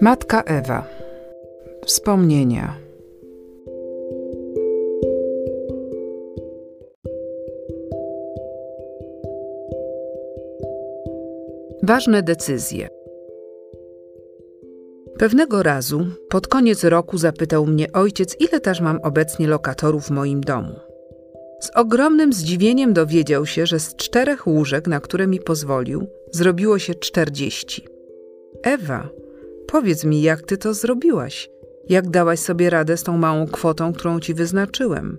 Matka Ewa. Wspomnienia. Ważne decyzje. Pewnego razu, pod koniec roku, zapytał mnie ojciec, ile też mam obecnie lokatorów w moim domu. Z ogromnym zdziwieniem dowiedział się, że z czterech łóżek, na które mi pozwolił, zrobiło się czterdzieści. Ewa, powiedz mi, jak ty to zrobiłaś? Jak dałaś sobie radę z tą małą kwotą, którą ci wyznaczyłem?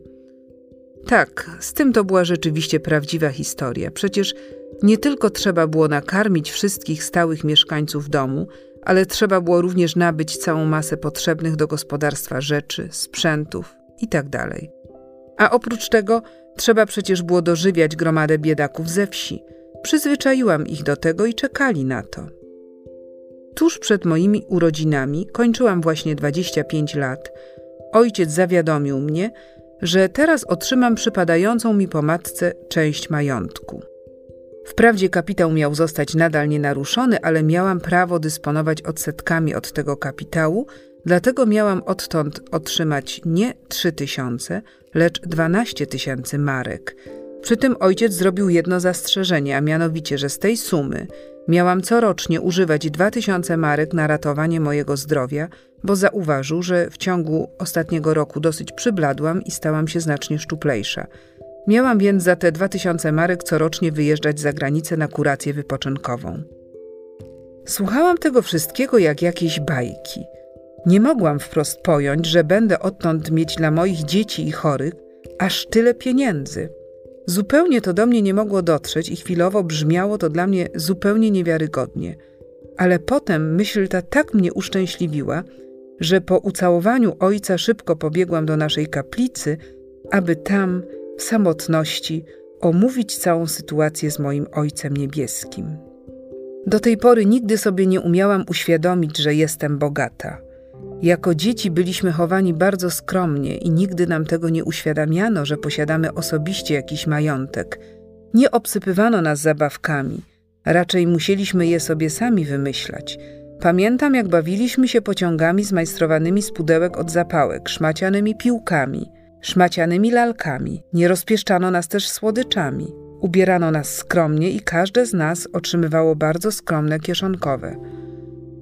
Tak, z tym to była rzeczywiście prawdziwa historia. Przecież nie tylko trzeba było nakarmić wszystkich stałych mieszkańców domu, ale trzeba było również nabyć całą masę potrzebnych do gospodarstwa rzeczy, sprzętów itd. Tak A oprócz tego trzeba przecież było dożywiać gromadę biedaków ze wsi. Przyzwyczaiłam ich do tego i czekali na to. Tuż przed moimi urodzinami, kończyłam właśnie 25 lat, ojciec zawiadomił mnie, że teraz otrzymam przypadającą mi po matce część majątku. Wprawdzie kapitał miał zostać nadal nienaruszony, ale miałam prawo dysponować odsetkami od tego kapitału, dlatego miałam odtąd otrzymać nie 3 tysiące, lecz 12 tysięcy marek. Przy tym ojciec zrobił jedno zastrzeżenie, a mianowicie, że z tej sumy miałam corocznie używać 2000 marek na ratowanie mojego zdrowia, bo zauważył, że w ciągu ostatniego roku dosyć przybladłam i stałam się znacznie szczuplejsza. Miałam więc za te 2000 marek corocznie wyjeżdżać za granicę na kurację wypoczynkową. Słuchałam tego wszystkiego jak jakieś bajki. Nie mogłam wprost pojąć, że będę odtąd mieć dla moich dzieci i chorych aż tyle pieniędzy. Zupełnie to do mnie nie mogło dotrzeć i chwilowo brzmiało to dla mnie zupełnie niewiarygodnie. Ale potem myśl ta tak mnie uszczęśliwiła, że po ucałowaniu ojca szybko pobiegłam do naszej kaplicy, aby tam w samotności omówić całą sytuację z moim Ojcem Niebieskim. Do tej pory nigdy sobie nie umiałam uświadomić, że jestem bogata. Jako dzieci byliśmy chowani bardzo skromnie i nigdy nam tego nie uświadamiano, że posiadamy osobiście jakiś majątek. Nie obsypywano nas zabawkami, raczej musieliśmy je sobie sami wymyślać. Pamiętam, jak bawiliśmy się pociągami zmajstrowanymi z pudełek od zapałek, szmacianymi piłkami – szmacianymi lalkami, nie rozpieszczano nas też słodyczami. Ubierano nas skromnie i każde z nas otrzymywało bardzo skromne kieszonkowe.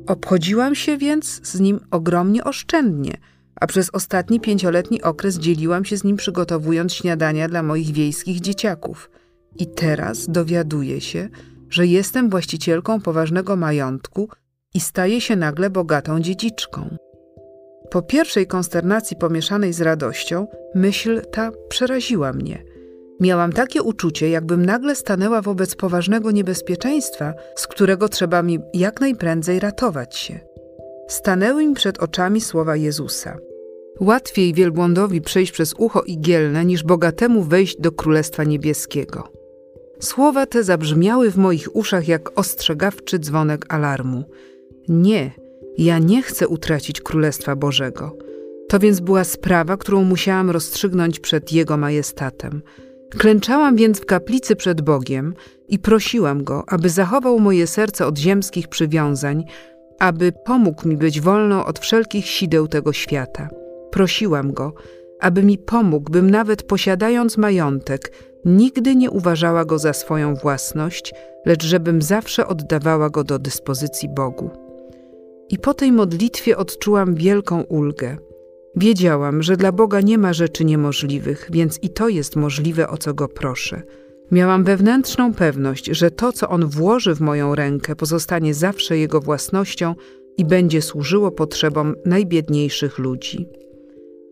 Obchodziłam się więc z nim ogromnie oszczędnie, a przez ostatni pięcioletni okres dzieliłam się z nim przygotowując śniadania dla moich wiejskich dzieciaków. I teraz dowiaduję się, że jestem właścicielką poważnego majątku i staję się nagle bogatą dziedziczką. Po pierwszej konsternacji pomieszanej z radością, myśl ta przeraziła mnie. Miałam takie uczucie, jakbym nagle stanęła wobec poważnego niebezpieczeństwa, z którego trzeba mi jak najprędzej ratować się. Stanęły mi przed oczami słowa Jezusa. Łatwiej wielbłądowi przejść przez ucho igielne, niż bogatemu wejść do Królestwa Niebieskiego. Słowa te zabrzmiały w moich uszach jak ostrzegawczy dzwonek alarmu. Nie, ja nie chcę utracić Królestwa Bożego. To więc była sprawa, którą musiałam rozstrzygnąć przed Jego majestatem. Klęczałam więc w kaplicy przed Bogiem i prosiłam Go, aby zachował moje serce od ziemskich przywiązań, aby pomógł mi być wolną od wszelkich sideł tego świata. Prosiłam Go, aby mi pomógł, bym nawet posiadając majątek, nigdy nie uważała go za swoją własność, lecz żebym zawsze oddawała go do dyspozycji Bogu. I po tej modlitwie odczułam wielką ulgę. Wiedziałam, że dla Boga nie ma rzeczy niemożliwych, więc i to jest możliwe, o co go proszę. Miałam wewnętrzną pewność, że to, co on włoży w moją rękę, pozostanie zawsze jego własnością i będzie służyło potrzebom najbiedniejszych ludzi.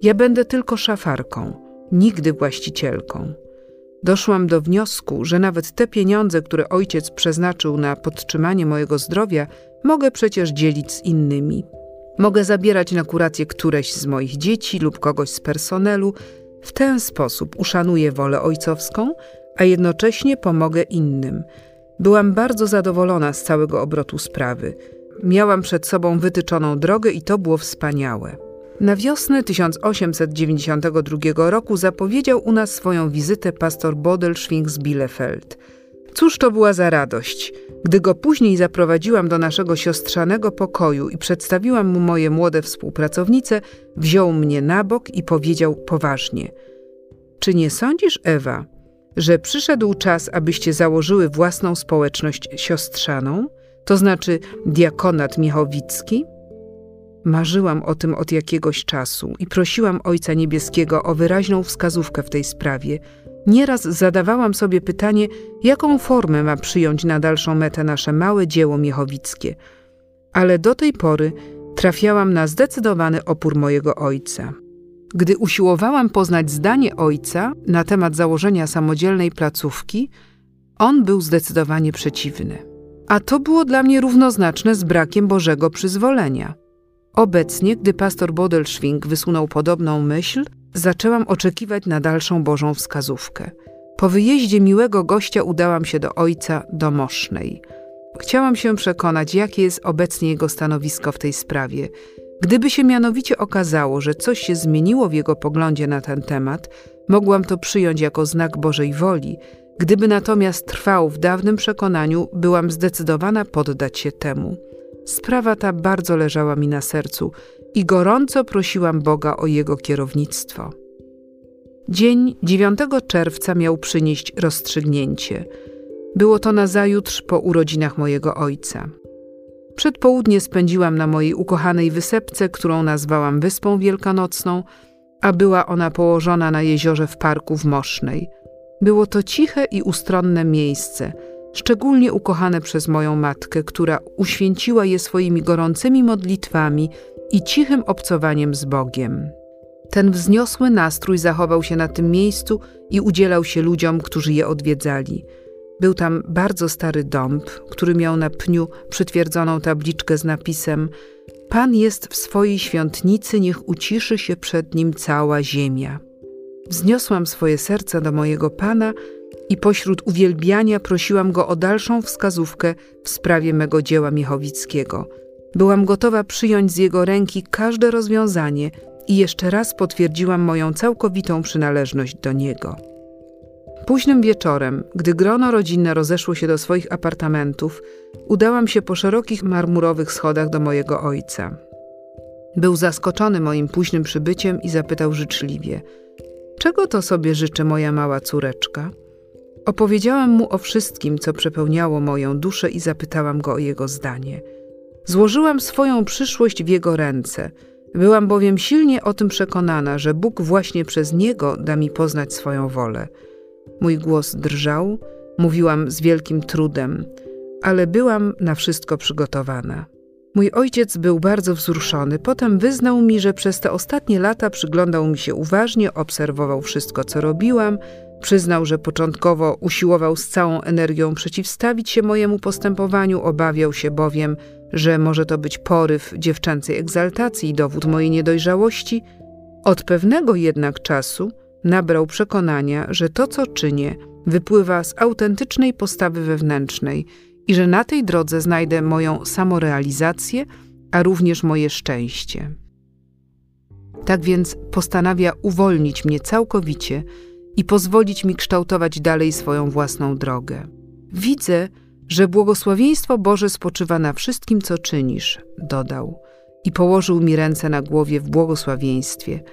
Ja będę tylko szafarką, nigdy właścicielką. Doszłam do wniosku, że nawet te pieniądze, które ojciec przeznaczył na podtrzymanie mojego zdrowia, mogę przecież dzielić z innymi. Mogę zabierać na kurację któreś z moich dzieci lub kogoś z personelu. W ten sposób uszanuję wolę ojcowską, a jednocześnie pomogę innym. Byłam bardzo zadowolona z całego obrotu sprawy. Miałam przed sobą wytyczoną drogę i to było wspaniałe. Na wiosnę 1892 roku zapowiedział u nas swoją wizytę pastor Bodelschwing z Bielefeld – Cóż to była za radość, gdy go później zaprowadziłam do naszego siostrzanego pokoju i przedstawiłam mu moje młode współpracownice, wziął mnie na bok i powiedział poważnie: Czy nie sądzisz, Ewa, że przyszedł czas, abyście założyły własną społeczność siostrzaną, to znaczy diakonat Miechowicki? Marzyłam o tym od jakiegoś czasu i prosiłam Ojca Niebieskiego o wyraźną wskazówkę w tej sprawie. Nieraz zadawałam sobie pytanie, jaką formę ma przyjąć na dalszą metę nasze małe dzieło miechowickie. Ale do tej pory trafiałam na zdecydowany opór mojego ojca. Gdy usiłowałam poznać zdanie ojca na temat założenia samodzielnej placówki, on był zdecydowanie przeciwny. A to było dla mnie równoznaczne z brakiem Bożego przyzwolenia. Obecnie, gdy pastor Bodelschwing wysunął podobną myśl, zaczęłam oczekiwać na dalszą Bożą wskazówkę. Po wyjeździe miłego gościa udałam się do ojca do Mosznej. Chciałam się przekonać, jakie jest obecnie jego stanowisko w tej sprawie. Gdyby się mianowicie okazało, że coś się zmieniło w jego poglądzie na ten temat, mogłam to przyjąć jako znak Bożej woli. Gdyby natomiast trwał w dawnym przekonaniu, byłam zdecydowana poddać się temu. Sprawa ta bardzo leżała mi na sercu i gorąco prosiłam Boga o jego kierownictwo. Dzień 9 czerwca miał przynieść rozstrzygnięcie. Było to nazajutrz po urodzinach mojego ojca. Przedpołudnie spędziłam na mojej ukochanej wysepce, którą nazwałam Wyspą Wielkanocną, a była ona położona na jeziorze w parku w Mosznej. Było to ciche i ustronne miejsce – szczególnie ukochane przez moją matkę, która uświęciła je swoimi gorącymi modlitwami i cichym obcowaniem z Bogiem. Ten wzniosły nastrój zachował się na tym miejscu i udzielał się ludziom, którzy je odwiedzali. Był tam bardzo stary dąb, który miał na pniu przytwierdzoną tabliczkę z napisem Pan jest w swojej świątnicy, niech uciszy się przed nim cała ziemia. Wzniosłam swoje serce do mojego Pana i pośród uwielbiania prosiłam go o dalszą wskazówkę w sprawie mego dzieła Miechowickiego. Byłam gotowa przyjąć z jego ręki każde rozwiązanie i jeszcze raz potwierdziłam moją całkowitą przynależność do niego. Późnym wieczorem, gdy grono rodzinne rozeszło się do swoich apartamentów, udałam się po szerokich marmurowych schodach do mojego ojca. Był zaskoczony moim późnym przybyciem i zapytał życzliwie: Czego to sobie życzy moja mała córeczka? Opowiedziałam mu o wszystkim, co przepełniało moją duszę i zapytałam go o jego zdanie. Złożyłam swoją przyszłość w jego ręce. Byłam bowiem silnie o tym przekonana, że Bóg właśnie przez niego da mi poznać swoją wolę. Mój głos drżał, mówiłam z wielkim trudem, ale byłam na wszystko przygotowana. Mój ojciec był bardzo wzruszony, potem wyznał mi, że przez te ostatnie lata przyglądał mi się uważnie, obserwował wszystko, co robiłam, Przyznał, że początkowo usiłował z całą energią przeciwstawić się mojemu postępowaniu, obawiał się bowiem, że może to być poryw dziewczęcej egzaltacji i dowód mojej niedojrzałości. Od pewnego jednak czasu nabrał przekonania, że to, co czynię, wypływa z autentycznej postawy wewnętrznej i że na tej drodze znajdę moją samorealizację, a również moje szczęście. Tak więc postanawia uwolnić mnie całkowicie i pozwolić mi kształtować dalej swoją własną drogę. Widzę, że błogosławieństwo Boże spoczywa na wszystkim, co czynisz, dodał i położył mi ręce na głowie w błogosławieństwie.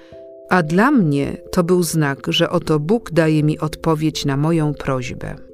A dla mnie to był znak, że oto Bóg daje mi odpowiedź na moją prośbę.